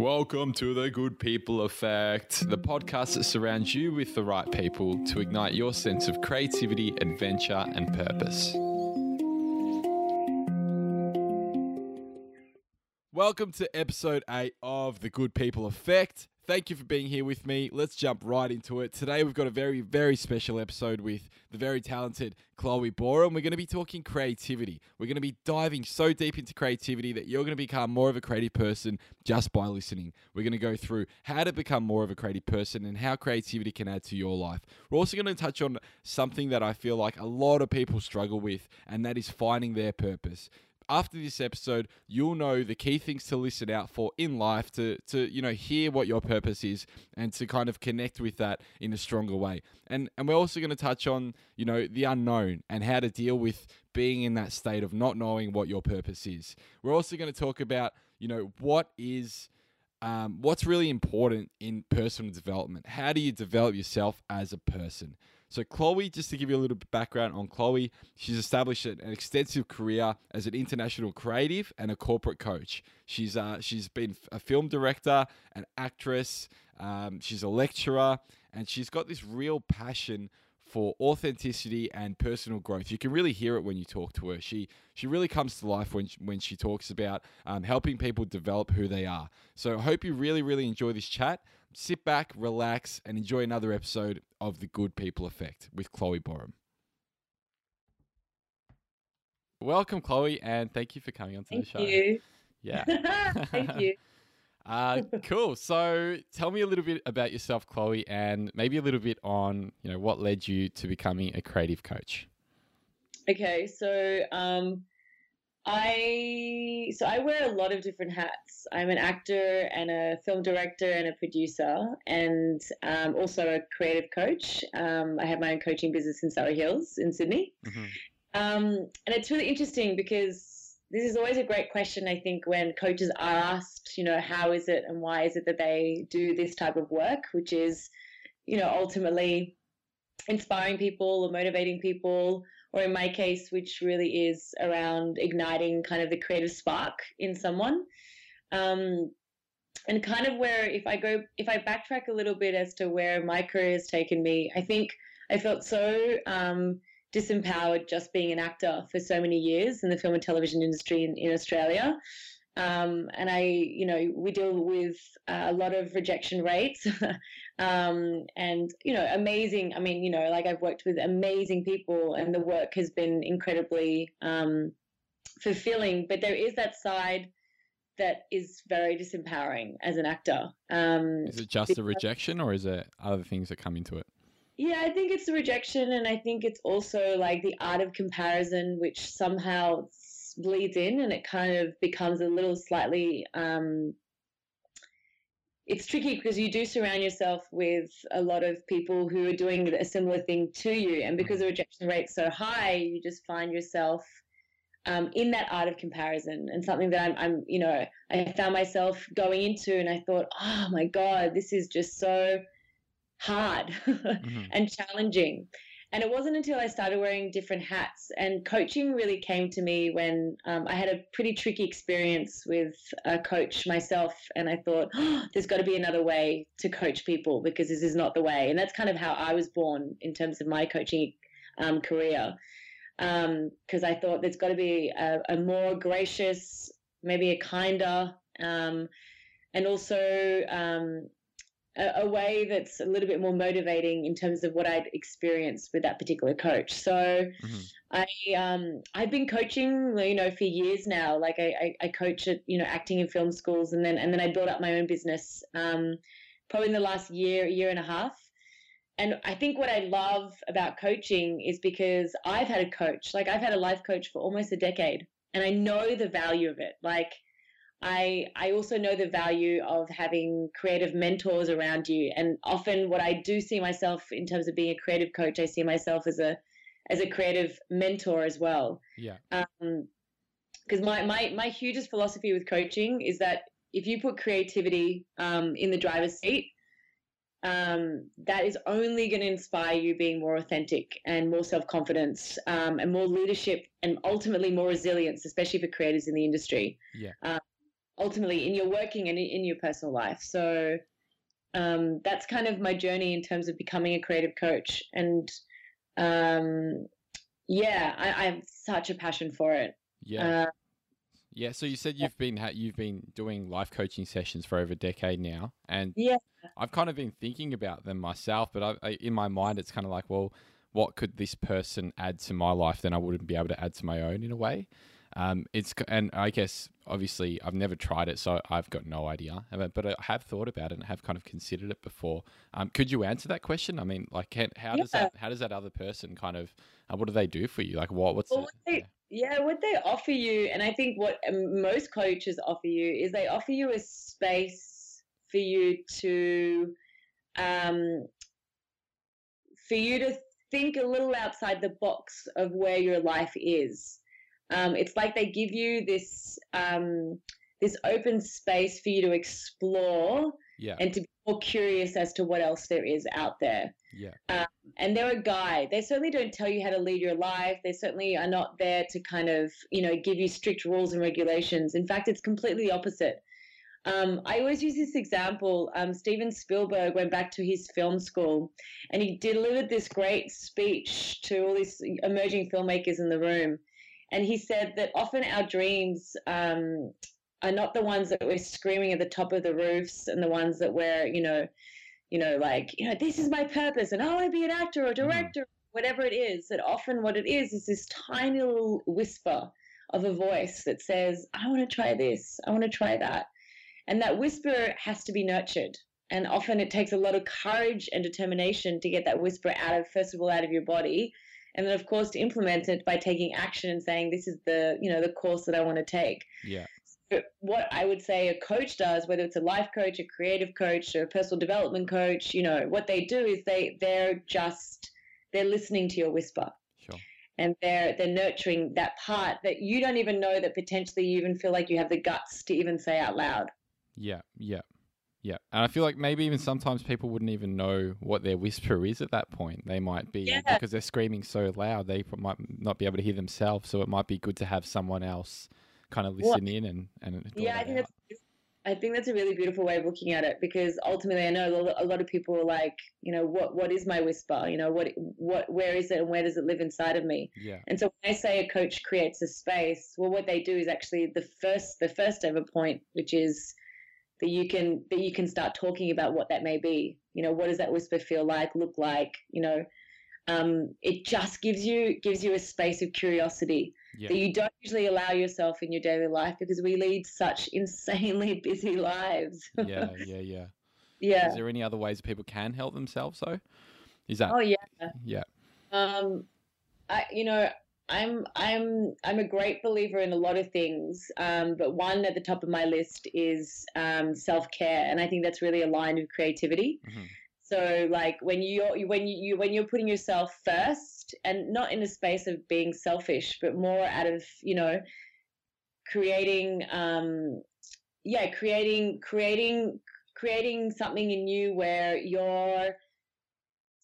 Welcome to the Good People Effect, the podcast that surrounds you with the right people to ignite your sense of creativity, adventure, and purpose. Welcome to episode 8 of the Good People Effect. Thank you for being here with me. Let's jump right into it. Today we've got a very, very special episode with the very talented Chloe Boreham, And we're going to be talking creativity. We're going to be diving so deep into creativity that you're going to become more of a creative person just by listening. We're going to go through how to become more of a creative person and how creativity can add to your life. We're also going to touch on something that I feel like a lot of people struggle with, and that is finding their purpose after this episode, you'll know the key things to listen out for in life to, to you know, hear what your purpose is and to kind of connect with that in a stronger way. And, and we're also going to touch on, you know, the unknown and how to deal with being in that state of not knowing what your purpose is. We're also going to talk about, you know, what is. Um, what's really important in personal development? How do you develop yourself as a person? So, Chloe, just to give you a little bit background on Chloe, she's established an extensive career as an international creative and a corporate coach. She's uh, she's been a film director, an actress, um, she's a lecturer, and she's got this real passion for authenticity and personal growth. You can really hear it when you talk to her. She she really comes to life when she, when she talks about um, helping people develop who they are. So I hope you really really enjoy this chat sit back, relax, and enjoy another episode of The Good People Effect with Chloe Boreham. Welcome, Chloe, and thank you for coming on to thank the show. Thank you. Yeah. thank you. Uh, cool. So, tell me a little bit about yourself, Chloe, and maybe a little bit on you know what led you to becoming a creative coach. Okay, so um, I so I wear a lot of different hats. I'm an actor and a film director and a producer, and um, also a creative coach. Um, I have my own coaching business in Surry Hills in Sydney, mm-hmm. um, and it's really interesting because this is always a great question. I think when coaches are asked, you know, how is it and why is it that they do this type of work, which is, you know, ultimately inspiring people or motivating people or in my case, which really is around igniting kind of the creative spark in someone. Um, and kind of where, if I go, if I backtrack a little bit as to where my career has taken me, I think I felt so um, disempowered just being an actor for so many years in the film and television industry in, in Australia. Um, and I, you know, we deal with uh, a lot of rejection rates, um, and you know, amazing. I mean, you know, like I've worked with amazing people, and the work has been incredibly um, fulfilling. But there is that side that is very disempowering as an actor. Um, is it just a rejection, or is it other things that come into it? Yeah, I think it's the rejection, and I think it's also like the art of comparison, which somehow bleeds in and it kind of becomes a little slightly um, it's tricky because you do surround yourself with a lot of people who are doing a similar thing to you and because the mm-hmm. rejection rate's so high you just find yourself um, in that art of comparison and something that I'm, I'm you know i found myself going into and i thought oh my god this is just so hard mm-hmm. and challenging and it wasn't until I started wearing different hats and coaching really came to me when um, I had a pretty tricky experience with a coach myself. And I thought, oh, there's got to be another way to coach people because this is not the way. And that's kind of how I was born in terms of my coaching um, career. Because um, I thought there's got to be a, a, more gracious, maybe a kinder, um, and also um, a, a, way that's a little bit more motivating in terms of what I'd experienced with that particular coach. So mm-hmm. I um I've been coaching you know for years now. Like I, I, I coach at you know acting in film schools and then and then I built up my own business um probably in the last year year and a half. And I think what I love about coaching is because I've had a coach, like I've had a life coach for almost a decade, and I know the value of it. Like I I also know the value of having creative mentors around you. And often what I do see myself in terms of being a creative coach, I see myself as a as a creative mentor as well. Yeah. Um because my, my my hugest philosophy with coaching is that if you put creativity um, in the driver's seat, um, that is only going to inspire you being more authentic and more self confidence um, and more leadership and ultimately more resilience, especially for creators in the industry. Yeah. Um, ultimately in your working and in your personal life. So um, that's kind of my journey in terms of becoming a creative coach. And um, yeah, I, I, have such a passion for it. Yeah. Uh, yeah, so you said you've been you've been doing life coaching sessions for over a decade now, and yeah, I've kind of been thinking about them myself. But I, I, in my mind, it's kind of like, well, what could this person add to my life that I wouldn't be able to add to my own in a way? Um, it's and I guess obviously I've never tried it, so I've got no idea. But I have thought about it and have kind of considered it before. Um, could you answer that question? I mean, like, can, how does that how does that other person kind of uh, what do they do for you? Like, what what's well, the, yeah, what they offer you, and I think what um, most coaches offer you is they offer you a space for you to, um, for you to think a little outside the box of where your life is. Um, it's like they give you this um, this open space for you to explore yeah. and to be more curious as to what else there is out there. Yeah. Um, and they're a guide. They certainly don't tell you how to lead your life. They certainly are not there to kind of, you know, give you strict rules and regulations. In fact, it's completely the opposite. Um, I always use this example. Um, Steven Spielberg went back to his film school and he delivered this great speech to all these emerging filmmakers in the room. And he said that often our dreams um, are not the ones that we're screaming at the top of the roofs and the ones that we're, you know, you know, like, you know, this is my purpose and I want to be an actor or mm-hmm. director, whatever it is. That often what it is is this tiny little whisper of a voice that says, I want to try this, I want to try that. And that whisper has to be nurtured. And often it takes a lot of courage and determination to get that whisper out of, first of all, out of your body and then of course to implement it by taking action and saying this is the you know the course that i want to take. Yeah. So what i would say a coach does whether it's a life coach a creative coach or a personal development coach you know what they do is they they're just they're listening to your whisper. Sure. And they're they're nurturing that part that you don't even know that potentially you even feel like you have the guts to even say out loud. Yeah yeah yeah, and I feel like maybe even sometimes people wouldn't even know what their whisper is at that point. They might be yeah. because they're screaming so loud, they might not be able to hear themselves. So it might be good to have someone else kind of listen well, in and and yeah, I think out. that's I think that's a really beautiful way of looking at it because ultimately I know a lot of people are like, you know, what what is my whisper? You know, what what where is it and where does it live inside of me? Yeah. And so when I say a coach creates a space, well, what they do is actually the first the first ever point, which is that you can that you can start talking about what that may be. You know, what does that whisper feel like, look like? You know, um, it just gives you gives you a space of curiosity yeah. that you don't usually allow yourself in your daily life because we lead such insanely busy lives. yeah, yeah, yeah. Yeah. Is there any other ways people can help themselves though? Is that? Oh yeah. Yeah. Um, I you know I'm I'm I'm a great believer in a lot of things, um, but one at the top of my list is um, self care, and I think that's really aligned with creativity. Mm-hmm. So, like when you're when you when you're putting yourself first, and not in a space of being selfish, but more out of you know creating, um, yeah, creating creating creating something in you where you're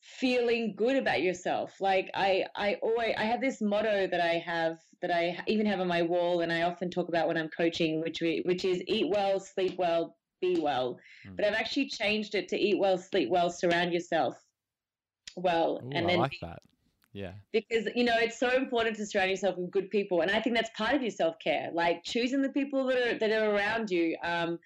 feeling good about yourself. Like I, I always, I have this motto that I have that I even have on my wall, and I often talk about when I'm coaching, which we, which is eat well, sleep well, be well. Mm. But I've actually changed it to eat well, sleep well, surround yourself well, Ooh, and then I like be, that. Yeah. Because you know it's so important to surround yourself with good people, and I think that's part of your self care. Like choosing the people that are that are around you. Um,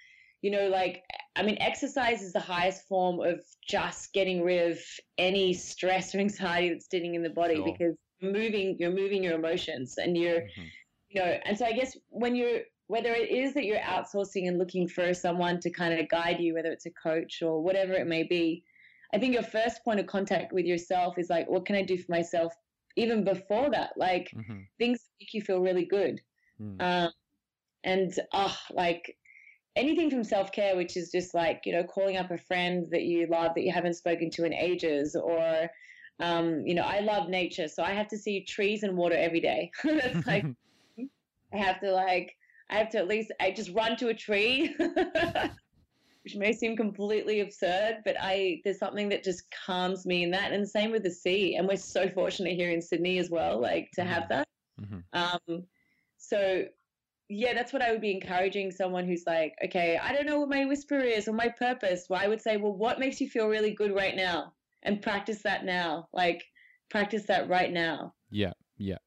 you know, like, I mean, exercise is the highest form of just getting rid of any stress or anxiety that's sitting in the body sure. because moving, you're moving your emotions and you're, mm-hmm. you know, and so I guess when you're, whether it is that you're outsourcing and looking for someone to kind of guide you, whether it's a coach or whatever it may be, I think your first point of contact with yourself is like, what can I do for myself even before that? Like mm-hmm. things make you feel really good. Mm. Um, and ah, oh, like anything from self care, which is just like, you know, calling up a friend that you love that you haven't spoken to in ages, or, um, you know, I love nature, so I have to see trees and water every day. That's like, I have to like, I have to at least, I just run to a tree. which may seem completely absurd, but I there's something that just calms me in that. And the same with the sea. And we're so fortunate here in Sydney as well, like to have mm-hmm. that. Mm-hmm. Um, so yeah, that's what I would be encouraging someone who's like, okay, I don't know what my whisper is or my purpose. Well, I would say, well, what makes you feel really good right now? And practice that now. Like, practice that right now. Yeah, yeah.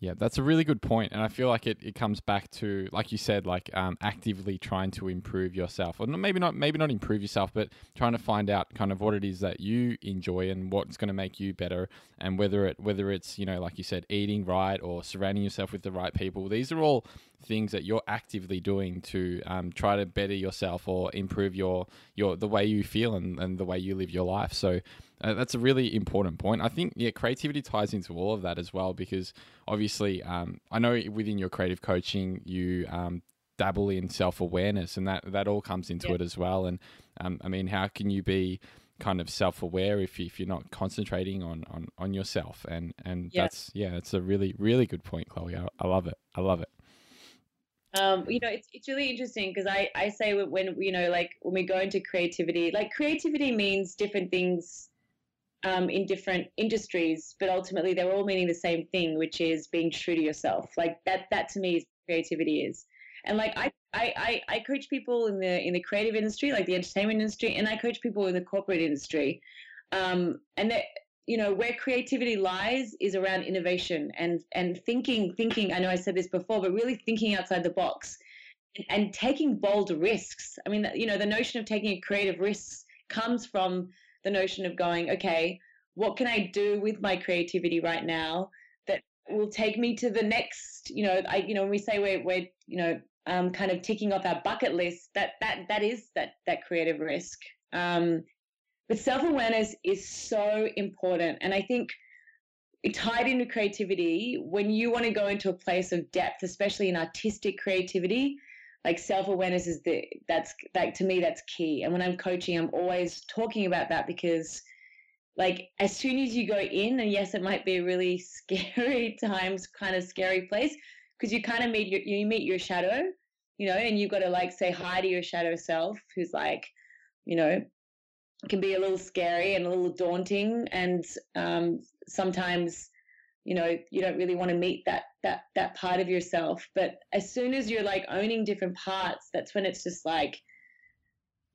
Yeah, that's a really good point, and I feel like it, it comes back to like you said, like um, actively trying to improve yourself, or maybe not maybe not improve yourself, but trying to find out kind of what it is that you enjoy and what's going to make you better, and whether it whether it's you know like you said, eating right or surrounding yourself with the right people. These are all things that you're actively doing to um, try to better yourself or improve your your the way you feel and, and the way you live your life. So uh, that's a really important point. I think yeah, creativity ties into all of that as well because obviously um, I know within your creative coaching you um, dabble in self awareness and that that all comes into yeah. it as well. And um, I mean, how can you be kind of self aware if, if you're not concentrating on, on, on yourself? And and yeah. that's yeah, it's a really really good point, Chloe. I, I love it. I love it. Um, you know, it's, it's really interesting because I, I say when, you know, like when we go into creativity, like creativity means different things um, in different industries, but ultimately they're all meaning the same thing, which is being true to yourself. Like that, that to me is creativity is. And like I, I, I, coach people in the in the creative industry, like the entertainment industry, and I coach people in the corporate industry. Um, and that you know where creativity lies is around innovation and and thinking thinking. I know I said this before, but really thinking outside the box and, and taking bold risks. I mean, you know, the notion of taking a creative risks comes from the notion of going, okay, what can I do with my creativity right now that will take me to the next, you know, I, you know, when we say we're, we're, you know, um, kind of ticking off our bucket list, that, that, that is that, that creative risk. Um, but self-awareness is so important. And I think tied into creativity, when you want to go into a place of depth, especially in artistic creativity, like self-awareness is the that's like to me that's key and when i'm coaching i'm always talking about that because like as soon as you go in and yes it might be a really scary times kind of scary place because you kind of meet your you meet your shadow you know and you've got to like say hi to your shadow self who's like you know can be a little scary and a little daunting and um, sometimes you know you don't really want to meet that that that part of yourself. But as soon as you're like owning different parts that's when it's just like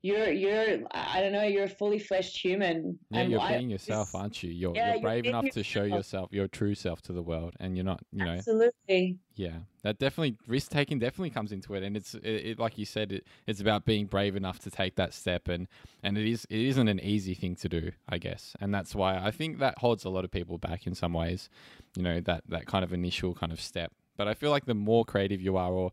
you're you're I don't know you're a fully fleshed human. Yeah, and you're I, being yourself, aren't you? You're, yeah, you're brave you're enough to show yourself your true self to the world, and you're not, you know. Absolutely. Yeah, that definitely risk taking definitely comes into it, and it's it, it, like you said, it, it's about being brave enough to take that step, and and it is it isn't an easy thing to do, I guess, and that's why I think that holds a lot of people back in some ways, you know, that that kind of initial kind of step. But I feel like the more creative you are, or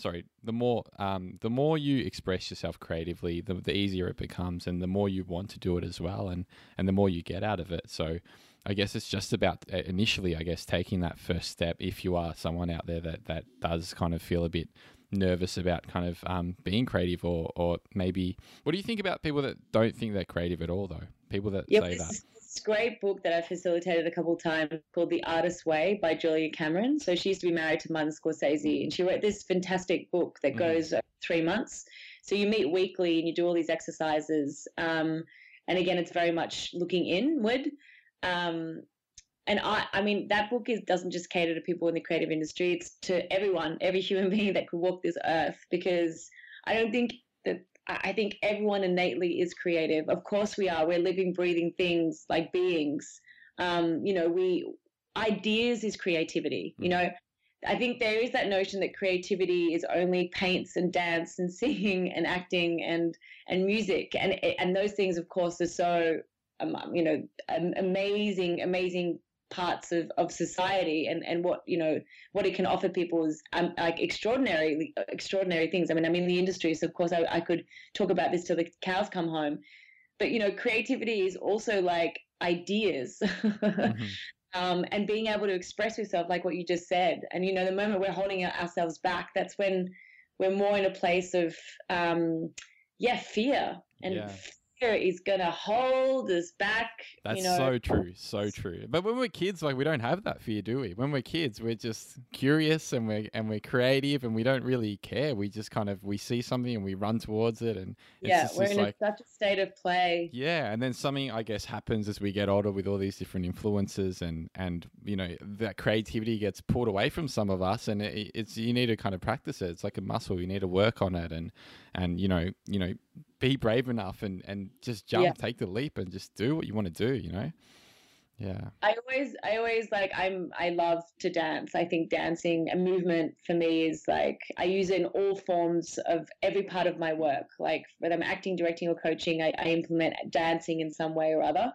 sorry, the more um, the more you express yourself creatively, the, the easier it becomes, and the more you want to do it as well, and and the more you get out of it. So, I guess it's just about uh, initially, I guess, taking that first step. If you are someone out there that that does kind of feel a bit nervous about kind of um, being creative, or or maybe, what do you think about people that don't think they're creative at all, though? People that yep, say that great book that I've facilitated a couple of times called The Artist's Way by Julia Cameron. So she used to be married to Martin Scorsese, and she wrote this fantastic book that mm. goes three months. So you meet weekly and you do all these exercises. Um, and again, it's very much looking inward. Um, and I, I mean, that book is, doesn't just cater to people in the creative industry. It's to everyone, every human being that could walk this earth, because I don't think I think everyone innately is creative. Of course, we are. We're living, breathing things like beings. Um, you know, we ideas is creativity. You mm. know, I think there is that notion that creativity is only paints and dance and singing and acting and and music and and those things, of course, are so um, you know amazing, amazing parts of, of society and, and what you know what it can offer people is um, like extraordinary extraordinary things. I mean, I'm in the industry, so of course I, I could talk about this till the cows come home. But you know, creativity is also like ideas. mm-hmm. um, and being able to express yourself like what you just said. And you know, the moment we're holding ourselves back, that's when we're more in a place of um, yeah, fear and yeah fear is gonna hold us back. That's you know, so true, so true. But when we're kids, like we don't have that fear, do we? When we're kids, we're just curious and we're and we're creative and we don't really care. We just kind of we see something and we run towards it and it's yeah, just, we're in like such a state of play. yeah, and then something I guess happens as we get older with all these different influences and and you know that creativity gets pulled away from some of us and it, it's you need to kind of practice it. It's like a muscle. You need to work on it and and you know you know be brave enough and and just jump, Yeah. take the leap and just do what you want to do. You know. Yeah. I always, I always like, I'm, I love to dance. I think dancing and movement for me is like, I use it in all forms of every part of my work. Like whether I'm acting, directing, or coaching, I, I implement dancing in some way or other.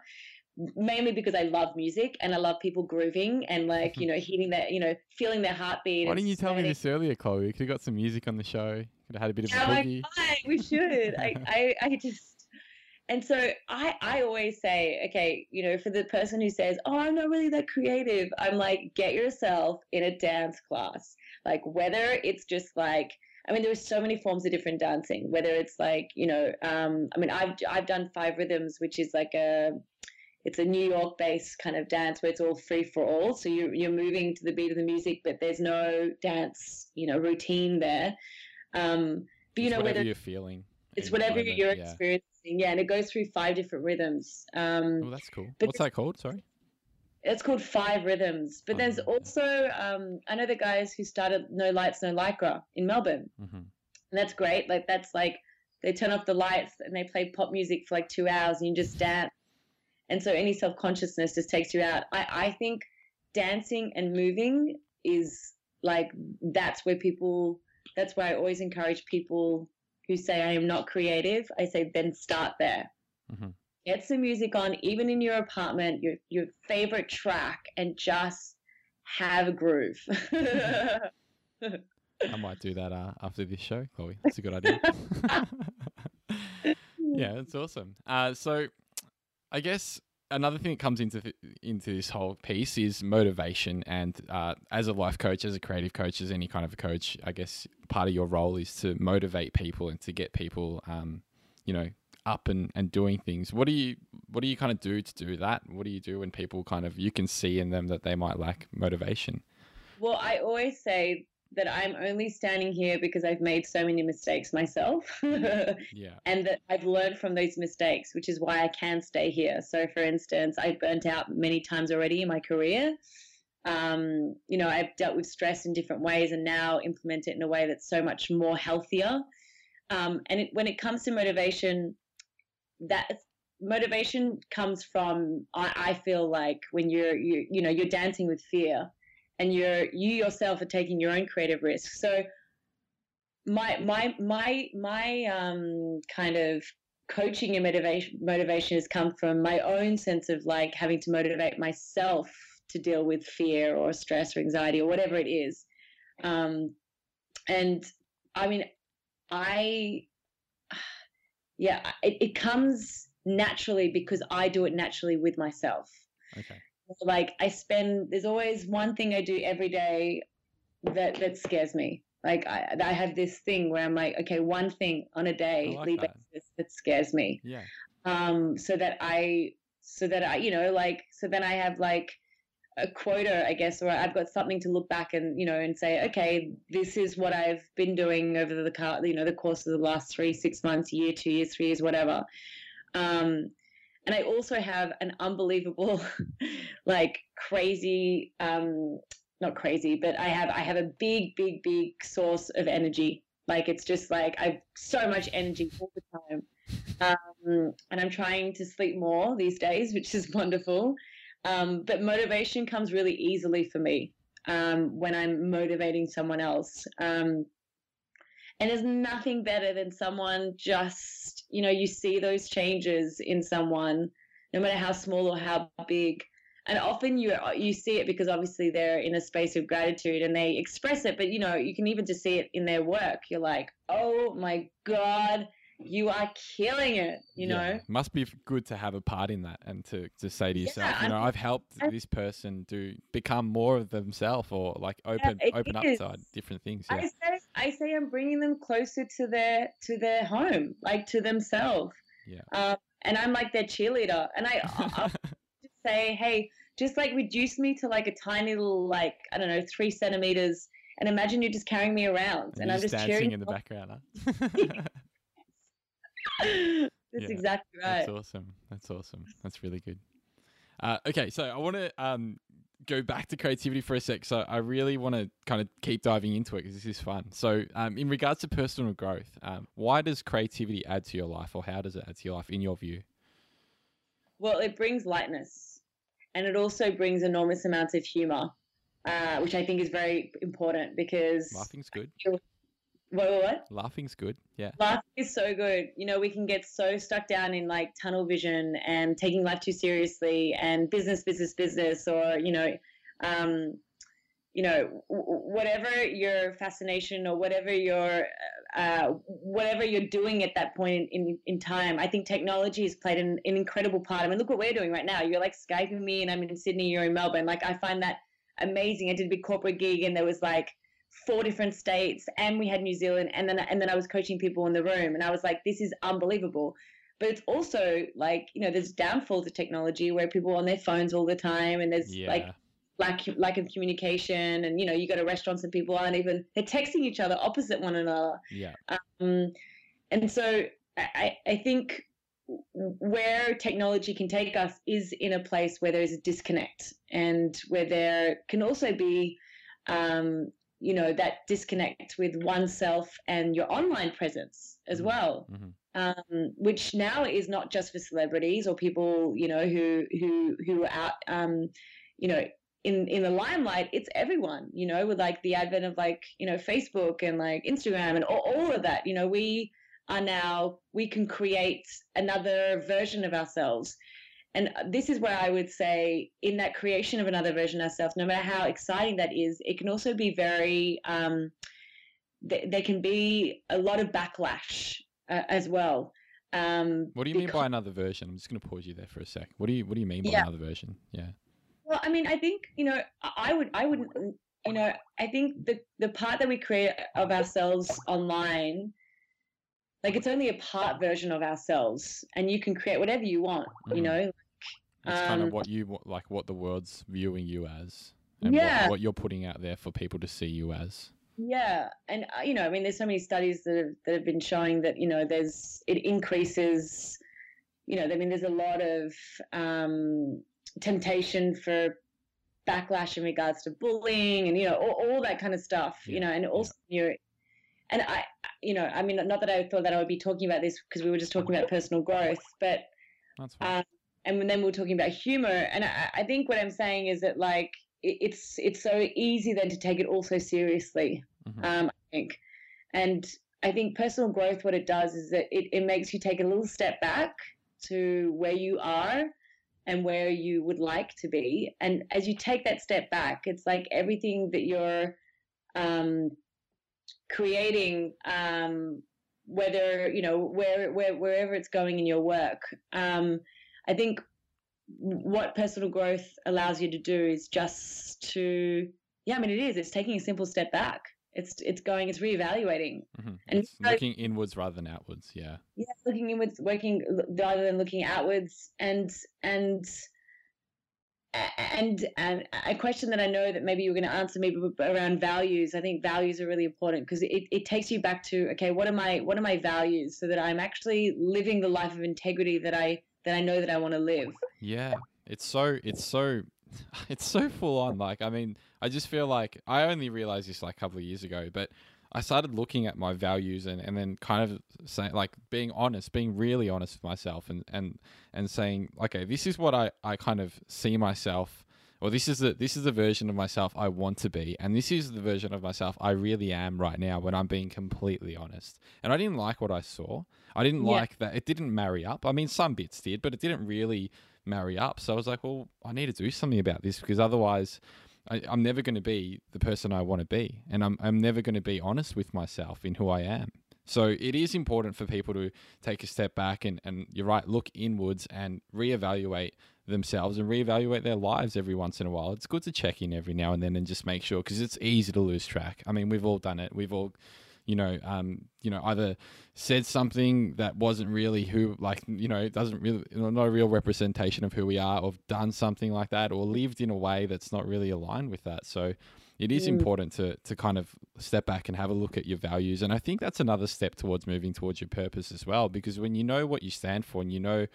Mainly because I love music and I love people grooving and like, you know, hitting that, you know, feeling their heartbeat. Why didn't you tell me this earlier, Chloe? We could have got some music on the show. Could have had a bit of a Yeah, like, boogie. fine, we should. I, I, I just, and so I, I always say, okay, you know, for the person who says, oh, I'm not really that creative, I'm like, get yourself in a dance class. Like, whether it's just like, I mean, there's so many forms of different dancing. Whether it's like, you know, um, I mean, I've I've done Five Rhythms, which is like a, it's a New York-based kind of dance where it's all free for all. So you're you're moving to the beat of the music, but there's no dance, you know, routine there. Um, but you It's know, whatever whether you're feeling. it's whatever moment, you're yeah. experiencing, yeah, and it goes through five different rhythms. Um, Oh, that's cool. What's that called? Sorry. it's called Five Rhythms. But there's Oh. also um, I know the guys who started No Lights No Lycra in Melbourne, hmm and that's great. Like that's like they turn off the lights and they play pop music for like two hours, and you just dance. And so any self consciousness just takes you out. I I think dancing and moving is like that's where people. That's why I always encourage people who say I am not creative. I say then start there. Mhm. Get some music on, even in your apartment, your your favorite track, and just have a groove. I might do that uh, after this show, Chloe. That's a good idea. yeah, that's awesome. Uh, so, I guess another thing that comes into th- into this whole piece is motivation. And uh, as a life coach, as a creative coach, as any kind of a coach, I guess part of your role is to motivate people and to get people, um, you know, up and, and doing things. What do you what do you kind of do to do that? What do you do when people kind of you can see in them that they might lack motivation? Well, I always say that I'm only standing here because I've made so many mistakes myself. Yeah. and that I've learned from those mistakes, which is why I can stay here. So, for instance, I burnt out many times already in my career. Um, you know, I've dealt with stress in different ways and now implement it in a way that's so much more healthier. Um, and it, when it comes to motivation, that motivation comes from I, I feel like when you're you you know you're dancing with fear and you're you yourself are taking your own creative risks so my my my my um kind of coaching and motivation motivation has come from my own sense of like having to motivate myself to deal with fear or stress or anxiety or whatever it is. Um and i mean i yeah it, it comes naturally because i do it naturally with myself. Okay. Like I spend there's always one thing I do every day that that scares me. Like I I have this thing where I'm like, okay, one thing on a daily like that. basis that scares me. Yeah. Um so that I so that I you know like so then I have like a quota, I guess, or I've got something to look back and you know and say, okay, this is what I've been doing over the car, you know, the course of the last three, six months, year, two years, three years, whatever. Um, and I also have an unbelievable, like crazy, um, not crazy, but I have I have a big, big, big source of energy. Like it's just like I've so much energy all the time, um, and I'm trying to sleep more these days, which is wonderful. Um, but motivation comes really easily for me um, when I'm motivating someone else. Um, and there's nothing better than someone just, you know, you see those changes in someone, no matter how small or how big. And often you you see it because obviously they're in a space of gratitude and they express it. But you know, you can even just see it in their work. You're like, oh my god, you are killing it. You Yeah. know, must be good to have a part in that and to, to say to yourself, Yeah, you know, I'm- I've helped I- this person do become more of themselves or like open it open up is. to different things. I Yeah, say I say I'm bringing them closer to their to their home, like to themselves. Yeah. Um, and I'm like their cheerleader. And I, I'll just say, hey, just like reduce me to like a tiny little like I don't know three centimeters, and imagine you're just carrying me around, and, and I'm just dancing cheering in the background. That's Yeah, exactly right. That's awesome. That's awesome. That's really good. Uh, okay, so I want to um, go back to creativity for a sec. So I really want to kind of keep diving into it because this is fun. So, um, in regards to personal growth, um, why does creativity add to your life, or how does it add to your life, in your view? Well, it brings lightness, and it also brings enormous amounts of humor, uh, which I think is very important because Laughing's good. What, what, what? Laughing's good. Yeah. Laughing is so good. You know, we can get so stuck down in like tunnel vision and taking life too seriously and business, business, business, or, you know, um, you know, w- whatever your fascination or whatever your, uh, whatever you're doing at that point in, in time, I think technology has played an, an incredible part. I mean, look what we're doing right now. You're like Skyping me and I'm in Sydney, you're in Melbourne. Like, I find that amazing. I did a big corporate gig and there was like, four different states and we had New Zealand and then and then I was coaching people in the room and I was like this is unbelievable but it's also like you know there's downfalls of technology where people are on their phones all the time and there's Yeah. like lack lack of communication and you know you go to restaurants and people aren't even they're texting each other opposite one another yeah. um, and so I, I think where technology can take us is in a place where there is a disconnect and where there can also be um, you know that disconnect with oneself and your online presence as Mhm. well Mhm. um, which now is not just for celebrities or people you know who who who are out um, you know in in the limelight it's everyone you know with like the advent of like you know facebook and like instagram and all, all of that you know we are now we can create another version of ourselves and this is where i would say in that creation of another version of ourselves no matter how exciting that is it can also be very um, th- there can be a lot of backlash uh, as well um, What do you mean by another version? I'm just going to pause you there for a sec. What do you What do you mean by Yeah. another version? Yeah. Well, I mean, I think you know, I would, I would, you know, I think the the part that we create of ourselves online, like it's only a part version of ourselves, and you can create whatever you want. You Mhm. know, It's kind of Um, what you like, what the world's viewing you as, and Yeah. what, what you're putting out there for people to see you as. yeah, and uh, you know, I mean, there's so many studies that have that have been showing that you know, there's it increases. You know, I mean, there's a lot of um, temptation for backlash in regards to bullying and you know all, all that kind of stuff you know and also you're and i you know i mean not that i thought that i would be talking about this because we were just talking about personal growth but That's fine. um, and then we we're talking about humor and I, I think what i'm saying is that like it, it's it's so easy then to take it all so seriously Mhm. um, i think and i think personal growth what it does is that it, it makes you take a little step back to where you are and where you would like to be and as you take that step back it's like everything that you're um, creating um, whether you know where, where wherever it's going in your work um, i think what personal growth allows you to do is just to yeah i mean it is it's taking a simple step back it's it's going it's reevaluating Mhm. and It's looking inwards rather than outwards. Yeah. yeah looking inwards working rather than looking outwards and and and and a question that I know that maybe you're going to answer me around values. I think values are really important because it, it takes you back to okay, what are my what are my values so that I'm actually living the life of integrity that I that I know that I want to live. Yeah, it's so it's so it's so full on. Like, I mean, I just feel like I only realized this like a couple of years ago, but I started looking at my values and, and then kind of saying like being honest, being really honest with myself and, and, and saying, okay, this is what I, I kind of see myself or this is the this is the version of myself I want to be, and this is the version of myself I really am right now when I'm being completely honest. And I didn't like what I saw. I didn't Yeah. like that it didn't marry up. I mean, some bits did, but it didn't really marry up. So I was like, well, I need to do something about this because otherwise, I, I'm never going to be the person I want to be, and I'm I'm never going to be honest with myself in who I am. So it is important for people to take a step back and, and you're right, look inwards and reevaluate themselves and reevaluate their lives every once in a while. It's good to check in every now and then and just make sure because it's easy to lose track. I mean, we've all done it. We've all, you know, um, you know, either said something that wasn't really who, like, you know, it doesn't really, not a real representation of who we are, or done something like that, or lived in a way that's not really aligned with that. So it is Mm. important to to kind of step back and have a look at your values. And I think that's another step towards moving towards your purpose as well, because when you know what you stand for and you know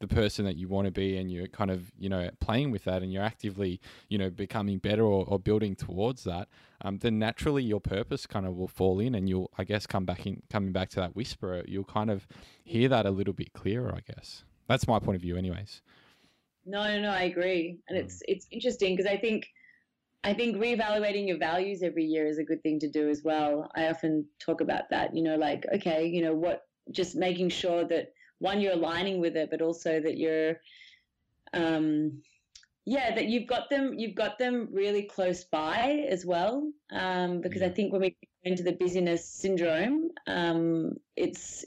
the person that you want to be and you're kind of you know playing with that and you're actively you know becoming better or, or building towards that um, then naturally your purpose kind of will fall in and you'll i guess come back in coming back to that whisperer you'll kind of hear that a little bit clearer i guess that's my point of view anyways No, no, no, I agree. And Mm. it's it's interesting because I think I think reevaluating your values every year is a good thing to do as well. I often talk about that, you know, like okay, you know, what just making sure that one you're aligning with it, but also that you're um yeah, that you've got them you've got them really close by as well. Um because I think when we go into the busyness syndrome, um it's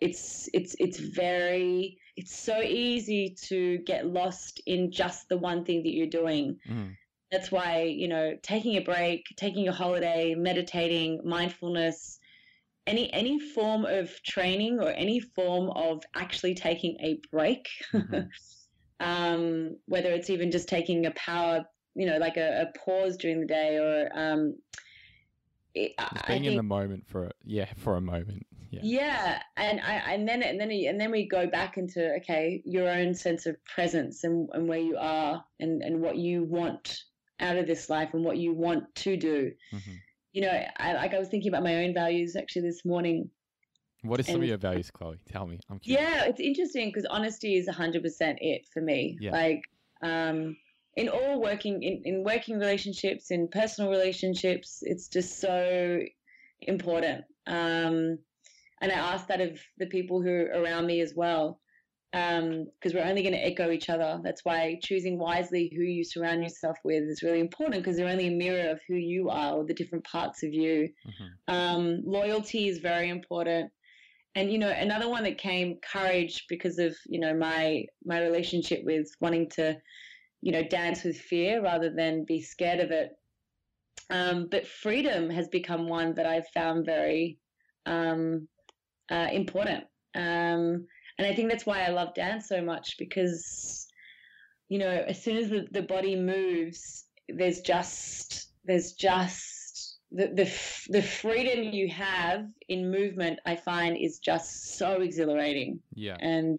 it's it's it's very it's so easy to get lost in just the one thing that you're doing mm. That's why you know taking a break taking a holiday meditating mindfulness any any form of training or any form of actually taking a break Mhm. um, whether it's even just taking a power you know like a, a pause during the day or um, it, I- just I being in the moment for yeah for a moment yeah yeah, and I and then and then and then we go back into okay your own sense of presence and, and where you are and and what you want out of this life and what you want to do. Mhm. You know, I like I was thinking about my own values actually this morning. what is some of your values chloe tell me i'm curious Yeah, it's interesting because honesty is hundred percent it for me. Yeah. Like, um, in all working in, in working relationships, in personal relationships, it's just so important. Um, and I ask that of the people who are around me as well, because we're only going to echo each other. That's why choosing wisely who you surround yourself with is really important because they're only a mirror of who you are or the different parts of you. Mhm. Um, loyalty is very important. And you know, another one that came courage because of you know my my relationship with wanting to, you know, dance with fear rather than be scared of it. Um, but freedom has become one that I've found very um, uh, important. And I think that's why I love dance so much because, you know, as soon as the, the body moves, there's just there's just the, the the freedom you have in movement. I find is just so exhilarating yeah and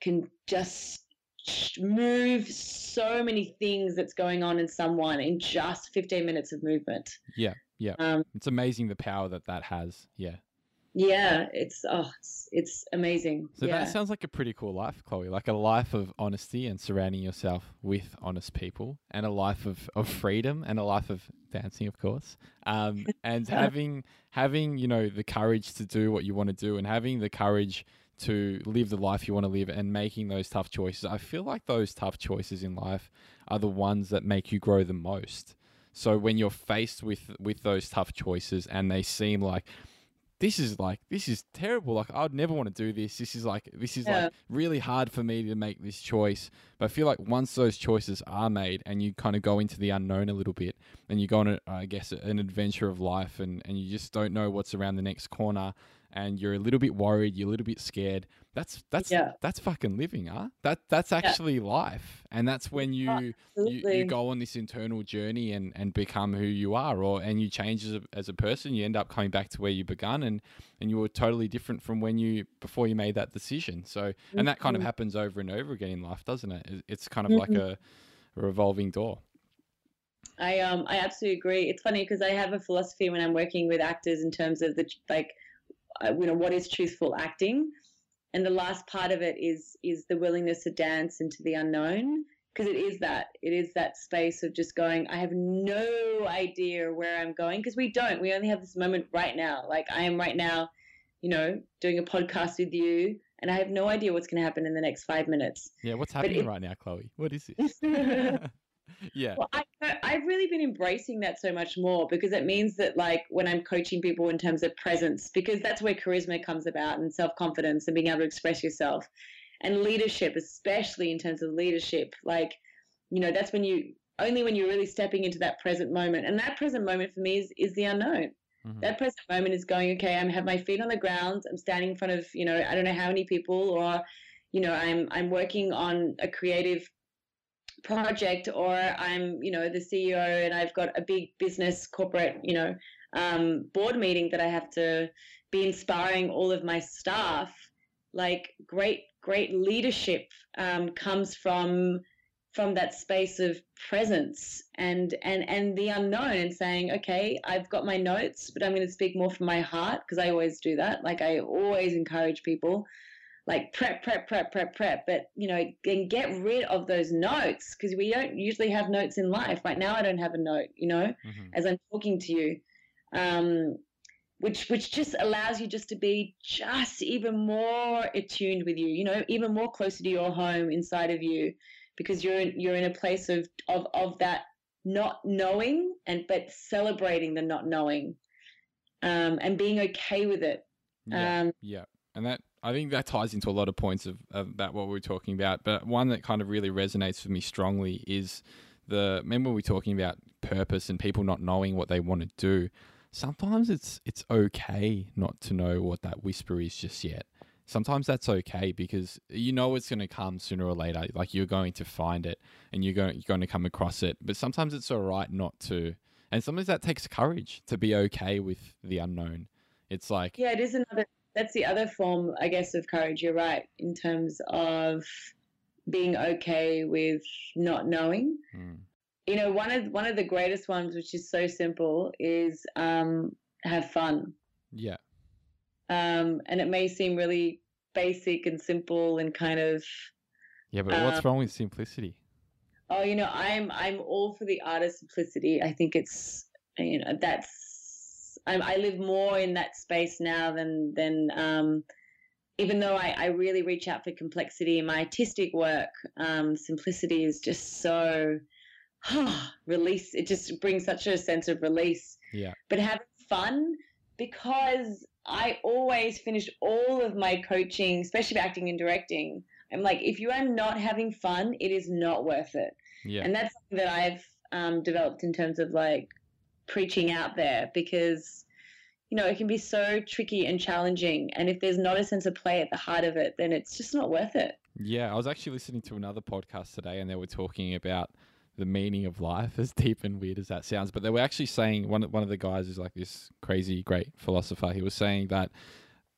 can just move so many things that's going on in someone in just 15 minutes of movement. Yeah, yeah. Um, it's amazing the power that that has yeah yeah, it's oh, it's, it's amazing. So yeah. that sounds like a pretty cool life, Chloe. Like a life of honesty and surrounding yourself with honest people, and a life of, of freedom, and a life of dancing, of course. Um, and having having you know the courage to do what you want to do, and having the courage to live the life you want to live, and making those tough choices. I feel like those tough choices in life are the ones that make you grow the most. So when you're faced with with those tough choices, and they seem like this is like this is terrible like i would never want to do this this is like this is Yeah. like really hard for me to make this choice but i feel like once those choices are made and you kind of go into the unknown a little bit and you go on a, i guess an adventure of life and and you just don't know what's around the next corner and you're a little bit worried you're a little bit scared that's that's Yeah. that's fucking living huh that that's actually life and that's when you you, you go on this internal journey and, and become who you are or and you change as a, as a person you end up coming back to where you begun and and you were totally different from when you before you made that decision so and that kind of Mhm. happens over and over again in life doesn't it It- it's kind of like Mhm. a, a revolving door I um I absolutely agree. It's funny because I have a philosophy when I'm working with actors in terms of the like, uh, you know, what is truthful acting, and the last part of it is is the willingness to dance into the unknown because it is that it is that space of just going. I have no idea where I'm going because we don't. We only have this moment right now. Like I am right now, you know, doing a podcast with you, and I have no idea what's going to happen in the next five minutes. yeah what's happening it- right now chloe what is this yeah Well, I, I've really been embracing that so much more because it means that, like, when I'm coaching people in terms of presence, because that's where charisma comes about and self confidence and being able to express yourself and leadership, especially in terms of leadership. Like, you know, that's when you only when you're really stepping into that present moment. And that present moment for me is, is the unknown. Mm-hmm. That present moment is going, okay, I have my feet on the ground. I'm standing in front of, you know, I don't know how many people or, you know, I'm, I'm working on a creative project or I'm, you know, the CEO and I've got a big business corporate, you know, um, board meeting that I have to be inspiring all of my staff. Like great, great leadership um, comes from from that space of presence and and and the unknown and saying okay i've got my notes but i'm going to speak more from my heart because i always do that like i always encourage people like prep prep prep prep prep but you know and get rid of those notes because we don't usually have notes in life right now i don't have a note you know mm-hmm. as i'm talking to you um which which just allows you just to be just even more attuned with you you know even more closer to your home inside of you because you're in, you're in a place of, of of that not knowing and but celebrating the not knowing um, and being okay with it. Yeah, um, yeah, and that I think that ties into a lot of points of, of about what we are talking about. But one that kind of really resonates with me strongly is the remember we were talking about purpose and people not knowing what they want to do. Sometimes it's it's okay not to know what that whisper is just yet sometimes that's okay because you know it's going to come sooner or later. Like you're going to find it and you're going, you're going to come across it. But sometimes it's all right not to. And sometimes that takes courage to be okay with the unknown. It's like. Yeah, it is another. That's the other form, I guess, of courage. You're right in terms of being okay with not knowing. Mm. You know, one of one of the greatest ones, which is so simple, is um, have fun. Yeah. Um, and it may seem really basic and simple and kind of. Yeah, but what's um, wrong with simplicity? Oh, you know, I'm I'm all for the art of simplicity. I think it's you know that's I'm, I live more in that space now than than um, even though I, I really reach out for complexity in my artistic work. Um, simplicity is just so release. It just brings such a sense of release. Yeah. But having fun because I always finish all of my coaching, especially acting and directing. I'm like, if you are not having fun, it is not worth it. Yeah. And that's something that I've um, developed in terms of like preaching out there because, you know, it can be so tricky and challenging. And if there's not a sense of play at the heart of it, then it's just not worth it. Yeah. I was actually listening to another podcast today and they were talking about the meaning of life, as deep and weird as that sounds. But they were actually saying one one of the guys is like this crazy great philosopher. He was saying that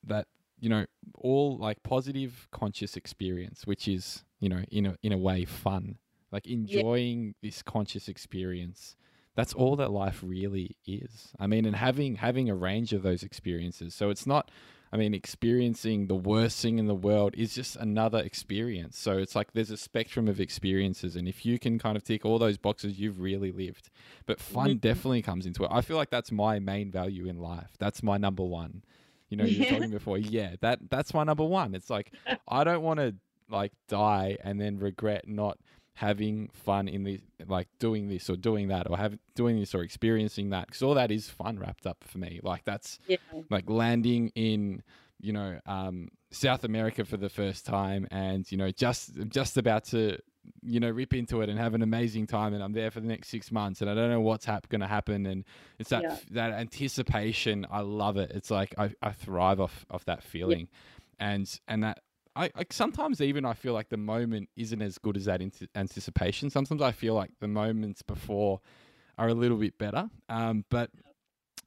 that you know all like positive conscious experience, which is you know in a in a way fun, like enjoying yeah. this conscious experience. That's all that life really is. I mean, and having having a range of those experiences. So it's not I mean, experiencing the worst thing in the world is just another experience. So it's like there's a spectrum of experiences. And if you can kind of tick all those boxes, you've really lived. But fun mm-hmm. definitely comes into it. I feel like that's my main value in life. That's my number one. You know, you were talking before. Yeah, that that's my number one. It's like I don't want to like die and then regret not having fun in the like doing this or doing that or having doing this or experiencing that because all that is fun wrapped up for me like that's yeah. like landing in you know um, south america for the first time and you know just just about to you know rip into it and have an amazing time and i'm there for the next six months and i don't know what's hap- going to happen and it's that yeah. that anticipation i love it it's like i, I thrive off of that feeling yeah. and and that I sometimes even I feel like the moment isn't as good as that anticipation. Sometimes I feel like the moments before are a little bit better. Um, but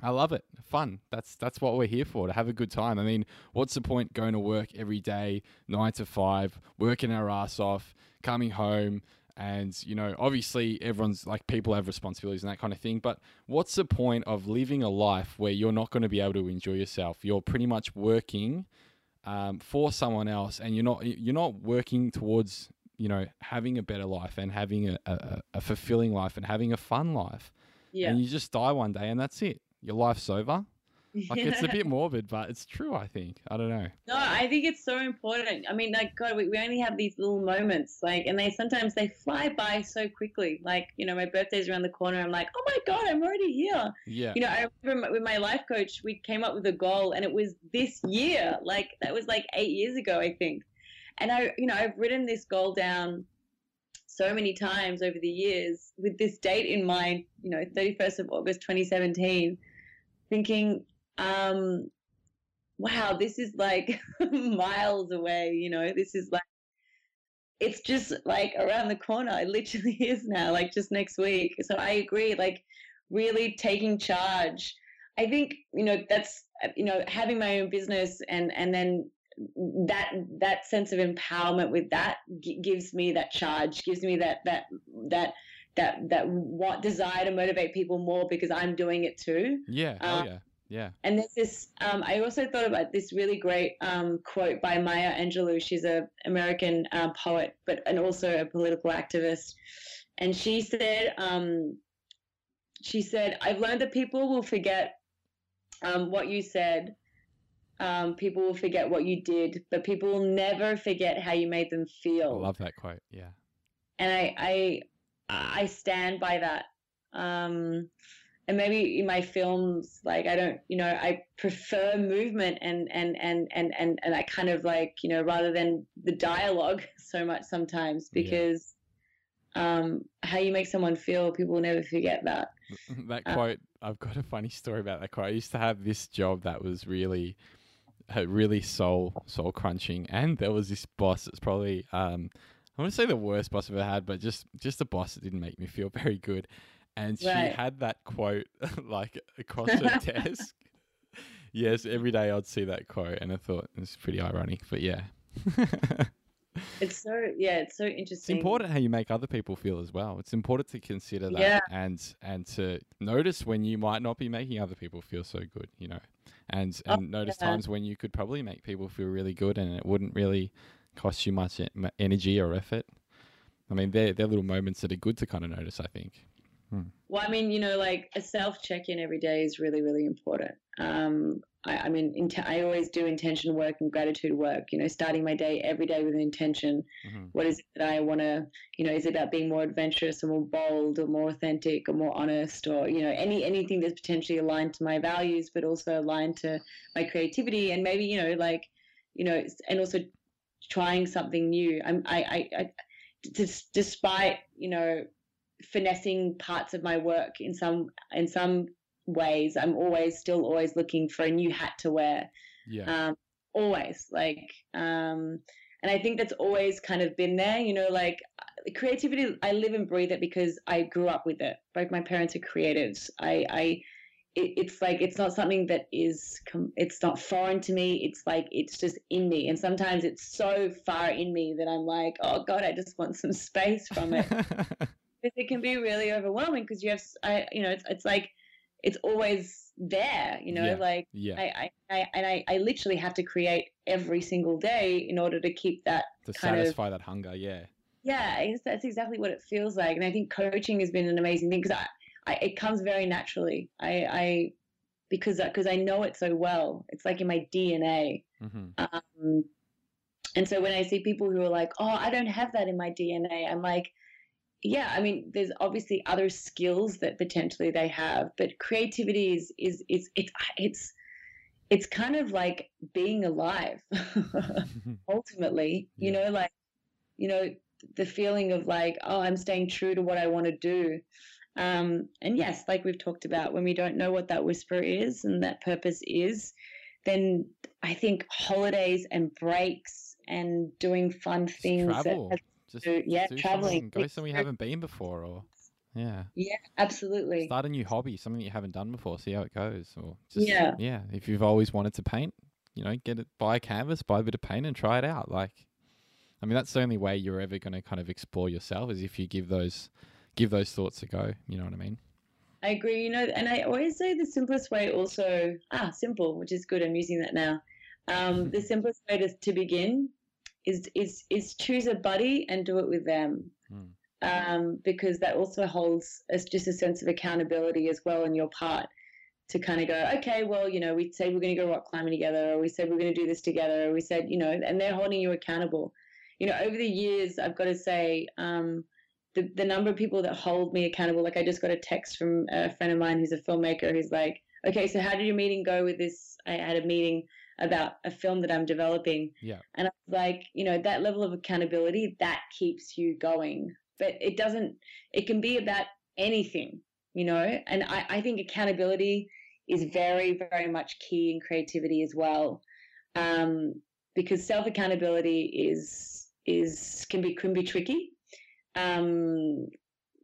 I love it. Fun. That's that's what we're here for to have a good time. I mean, what's the point going to work every day, nine to five, working our ass off, coming home, and you know, obviously everyone's like people have responsibilities and that kind of thing. But what's the point of living a life where you're not going to be able to enjoy yourself? You're pretty much working um, for someone else, and you're not you're not working towards you know having a better life and having a, a, a fulfilling life and having a fun life. Yeah. And you just die one day, and that's it. Your life's over. Like it's a bit morbid, but it's true. I think. I don't know. No, I think it's so important. I mean, like God, we, we only have these little moments, like, and they sometimes they fly by so quickly. Like, you know, my birthday's around the corner. I'm like, oh my God, I'm already here. Yeah. You know, I remember with my life coach, we came up with a goal, and it was this year. Like that was like eight years ago, I think. And I, you know, I've written this goal down so many times over the years with this date in mind. You know, 31st of August, 2017 thinking, um, wow, this is like miles away, you know, this is like, it's just like around the corner. It literally is now, like just next week. So I agree, like really taking charge. I think, you know, that's, you know, having my own business and, and then that that sense of empowerment with that g- gives me that charge gives me that that that that that what desire to motivate people more because I'm doing it too. Yeah. Oh yeah. Yeah. And there's this. Um, I also thought about this really great um, quote by Maya Angelou. She's a American uh, poet, but and also a political activist. And she said, um, she said, "I've learned that people will forget um, what you said. Um, people will forget what you did, but people will never forget how you made them feel." I love that quote. Yeah. And I, I, I stand by that. Um, and maybe in my films, like I don't, you know, I prefer movement and and and and and and I kind of like, you know, rather than the dialogue so much sometimes because yeah. um, how you make someone feel, people will never forget that. that uh, quote, I've got a funny story about that quote. I used to have this job that was really, really soul soul crunching, and there was this boss that's probably. Um, I want to say the worst boss I've ever had, but just just a boss that didn't make me feel very good. And she had that quote like across her desk. Yes, every day I'd see that quote, and I thought it's pretty ironic, but yeah. It's so yeah, it's so interesting. It's important how you make other people feel as well. It's important to consider that Yeah. and and to notice when you might not be making other people feel so good, you know, and Oh, and notice yeah. times when you could probably make people feel really good and it wouldn't really cost you much energy or effort. I mean, they're they're little moments that are good to kind of notice. I think. Well, I mean, you know, like a self check in every day is really, really important. Um, I, I mean, int- I always do intention work and gratitude work. You know, starting my day every day with an intention. Mhm. What is it that I want to? You know, is it about being more adventurous or more bold or more authentic or more honest or you know any anything that's potentially aligned to my values, but also aligned to my creativity and maybe you know like you know and also trying something new. I'm I I, I despite you know finessing parts of my work in some in some ways. I'm always still always looking for a new hat to wear. Yeah. um always like um and i think that's always kind of been there you know like uh, creativity i live and breathe it because i grew up with it. Both my parents are creatives i i it's like it's not something that is it's not foreign to me. It's like it's just in me. And sometimes it's so far in me that i'm like oh god i just want some space from it it can be really overwhelming because you have I, you know it's it's like it's always there you know Yeah. like yeah. I, I, I and I, I literally have to create every single day in order to keep that to kind of- satisfy that hunger. Yeah. yeah it's, that's exactly what it feels like and I think coaching has been an amazing thing because I, I it comes very naturally I I because because I know it so well it's like in my DNA Mm-hmm. um, and so when I see people who are like, "Oh, I don't have that in my DNA," I'm like, "Yeah, I mean, there's obviously other skills that potentially they have, but creativity is is is it's it's it's kind of like being alive, ultimately. You know, like you know the feeling of like, oh, I'm staying true to what I want to do." Um, and yes, like we've talked about, when we don't know what that whisper is and that purpose is, then I think holidays and breaks and doing fun things. that travel. has- Just, do- yeah, traveling. Go somewhere you haven't been before, or yeah. yeah, absolutely. Start a new hobby, something you haven't done before. See how it goes. Or just, Yeah. yeah. If you've always wanted to paint, you know, get it, buy a canvas, buy a bit of paint, and try it out. Like, I mean, that's the only way you're ever going to kind of explore yourself is if you give those, give those thoughts a go. You know what I mean? I agree. You know, and I always say the simplest way also, ah, simple, which is good. I'm using that now. Um, the simplest way to, to begin is, is, is choose a buddy and do it with them. Mm. Um, because that also holds as just a sense of accountability as well on your part to kind of go, okay, well, you know, we said we're going to go rock climbing together, or we said we're going to do this together, or we said, you know, and they're holding you accountable. You know, over the years, I've got to say, um, the, the number of people that hold me accountable, like I just got a text from a friend of mine who's a filmmaker who's like, okay, so how did your meeting go with this? I had a meeting about a film that I'm developing. Yeah. And I was like, you know, that level of accountability, that keeps you going. But it doesn't, it can be about anything, you know? And I, I think accountability is very, very much key in creativity as well. Um, because self accountability is is can be can be tricky. Um,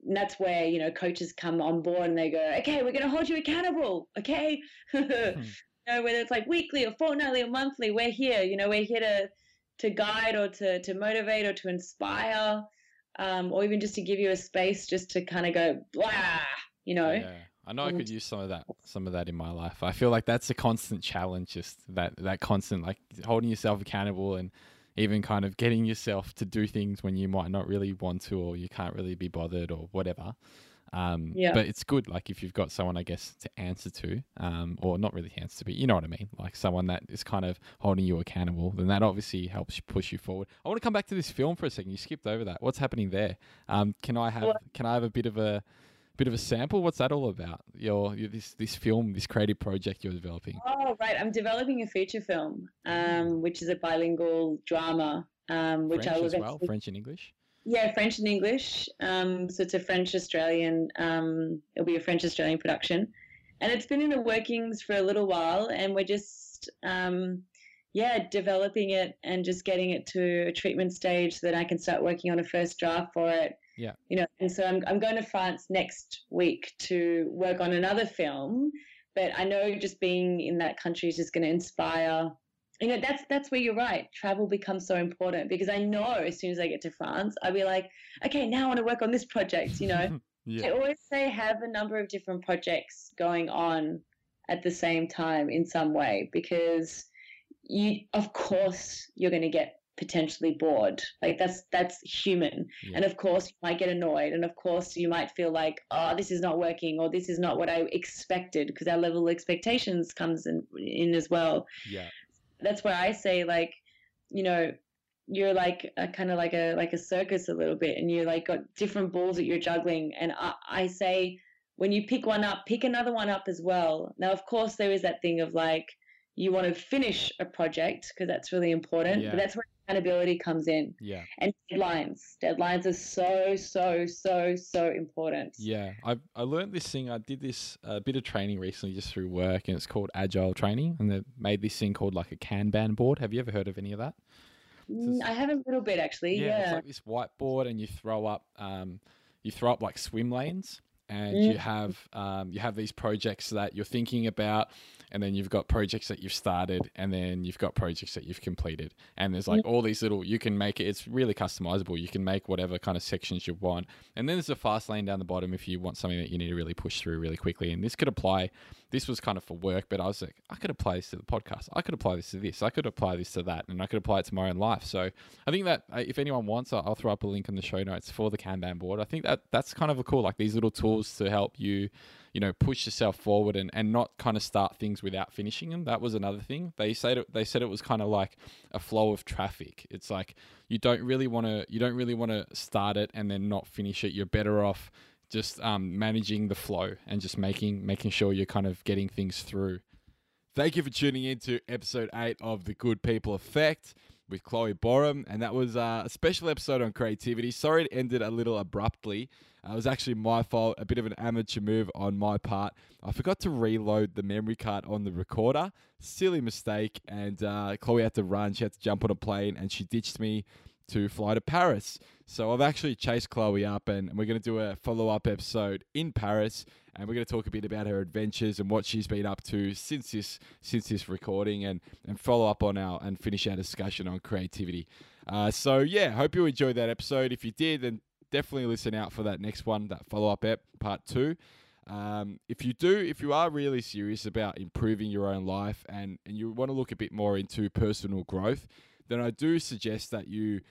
and that's where you know coaches come on board and they go, okay, we're going to hold you accountable, okay. hmm. You know, whether it's like weekly or fortnightly or monthly, we're here. You know, we're here to to guide or to to motivate or to inspire, um, or even just to give you a space just to kind of go blah. You know. Yeah. I know I could use some of that, some of that in my life. I feel like that's a constant challenge, just that that constant like holding yourself accountable and even kind of getting yourself to do things when you might not really want to or you can't really be bothered or whatever. Um, Yeah. But it's good, like if you've got someone, I guess, to answer to, um, or not really answer to, but you know what I mean, like someone that is kind of holding you accountable. Then that obviously helps push you forward. I want to come back to this film for a second. You skipped over that. What's happening there? Um, can I have can I have a bit of a bit of a sample? What's that all about? Your, your this this film, this creative project you're developing. Oh, right. I'm developing a feature film, um, which is a bilingual drama, um, which French I will as well, French and English. Yeah, French and English. Um, so it's a French Australian. Um, it'll be a French Australian production, and it's been in the workings for a little while, and we're just um, yeah developing it and just getting it to a treatment stage so that I can start working on a first draft for it. Yeah. You know, and so I'm I'm going to France next week to work on another film, but I know just being in that country is just going to inspire you know that's that's where you're right travel becomes so important because i know as soon as i get to france i'll be like okay now i want to work on this project you know yeah. i always say have a number of different projects going on at the same time in some way because you of course you're going to get potentially bored like that's that's human Yeah. and of course you might get annoyed and of course you might feel like oh this is not working or this is not what i expected because our level of expectations comes in, in as well yeah. That's where I say like, you know, you're like a kind of like a like a circus a little bit, and you're like got different balls that you're juggling. And I, I say when you pick one up, pick another one up as well. Now, of course, there is that thing of like you want to finish a project because that's really important. Yeah. But that's where accountability comes in, Yeah. and deadlines. Deadlines are so so so so important. Yeah, I I learned this thing. I did this a bit of training recently just through work, and it's called agile training. And they made this thing called like a Kanban board. Have you ever heard of any of that? Mm, I have a little bit actually. it's Yeah. like this whiteboard, and you throw up um, you throw up like swim lanes, and Mm. you have um, you have these projects that you're thinking about, and then you've got projects that you've started, and then you've got projects that you've completed, and there's like all these little. You can make it. It's really customizable. You can make whatever kind of sections you want, and then there's a fast lane down the bottom if you want something that you need to really push through really quickly. And this could apply. This was kind of for work, but I was like, I could apply this to the podcast. I could apply this to this. I could apply this to that, and I could apply it to my own life. So I think that uh, if anyone wants, I'll, throw up a link in the show notes for the Kanban board. I think that that's kind of a cool, like these little tools to help you, you know, push yourself forward and, and not kind of start things without finishing them. That was another thing. They said it, they said it was kind of like a flow of traffic. It's like you don't really want to you don't really want to start it and then not finish it. You're better off just um, managing the flow and just making making sure you're kind of getting things through. Thank you for tuning in to episode eight of the Good People Effect with Chloe Boreham, and that was uh, a special episode on creativity. Sorry it ended a little abruptly. Uh, it was actually my fault, a bit of an amateur move on my part. I forgot to reload the memory card on the recorder. Silly mistake, and uh, Chloe had to run. She had to jump on a plane, and she ditched me to fly to Paris. So I've actually chased Chloe up, and we're going to do a follow up episode in Paris, and we're going to talk a bit about her adventures and what she's been up to since this since this recording, and and follow up on our and finish our discussion on creativity. Uh, so yeah, hope you enjoyed that episode. If you did, then definitely listen out for that next one, that follow up ep, part two. Um, if you do, if you are really serious about improving your own life and, and you want to look a bit more into personal growth, then I do suggest that you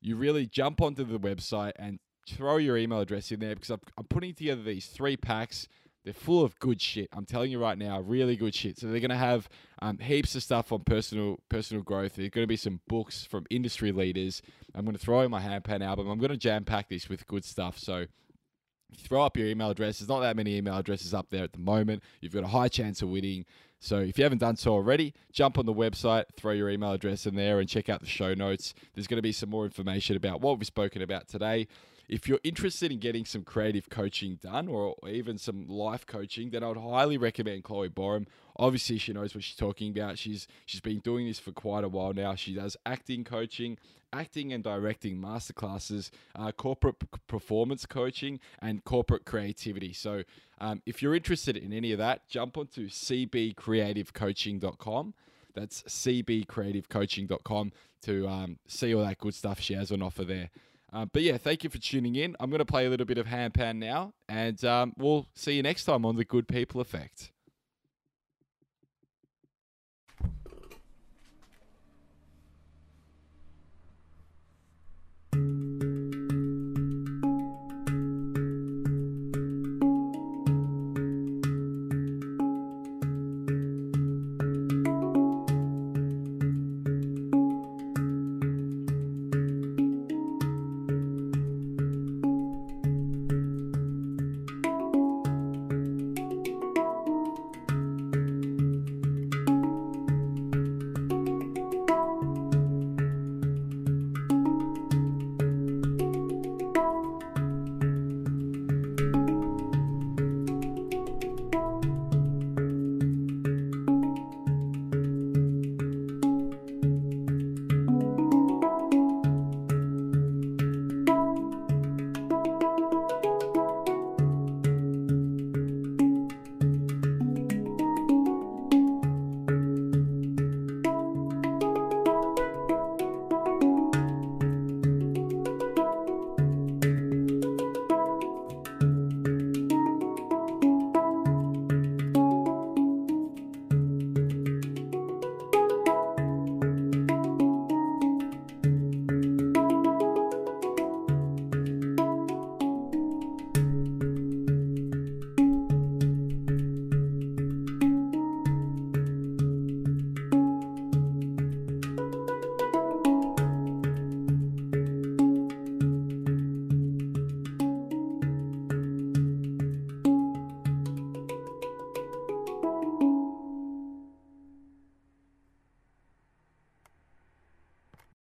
you really jump onto the website and throw your email address in there because I'm, I'm putting together these three packs. They're full of good shit. I'm telling you right now, really good shit. So they're to have um, heaps of stuff on personal personal growth. There's to be some books from industry leaders. I'm to throw in my handpan album. I'm to jam pack this with good stuff. So throw up your email address. There's not that many email addresses up there at the moment. You've got a high chance of winning. So if you haven't done so already, jump on the website, throw your email address in there, and check out the show notes. There's going to be some more information about what we've spoken about today. If you're interested in getting some creative coaching done or even some life coaching, then I would highly recommend Chloe Boreham. Obviously, she knows what she's talking about. She's she's been doing this for quite a while now. She does acting coaching, acting and directing masterclasses, uh, corporate p- performance coaching, and corporate creativity. So, um, if you're interested in any of that, jump onto cbcreativecoaching.com. That's cbcreativecoaching.com to um, see all that good stuff she has on offer there. Uh, but yeah, thank you for tuning in. I'm going to play a little bit of handpan now, and um, we'll see you next time on the Good People Effect.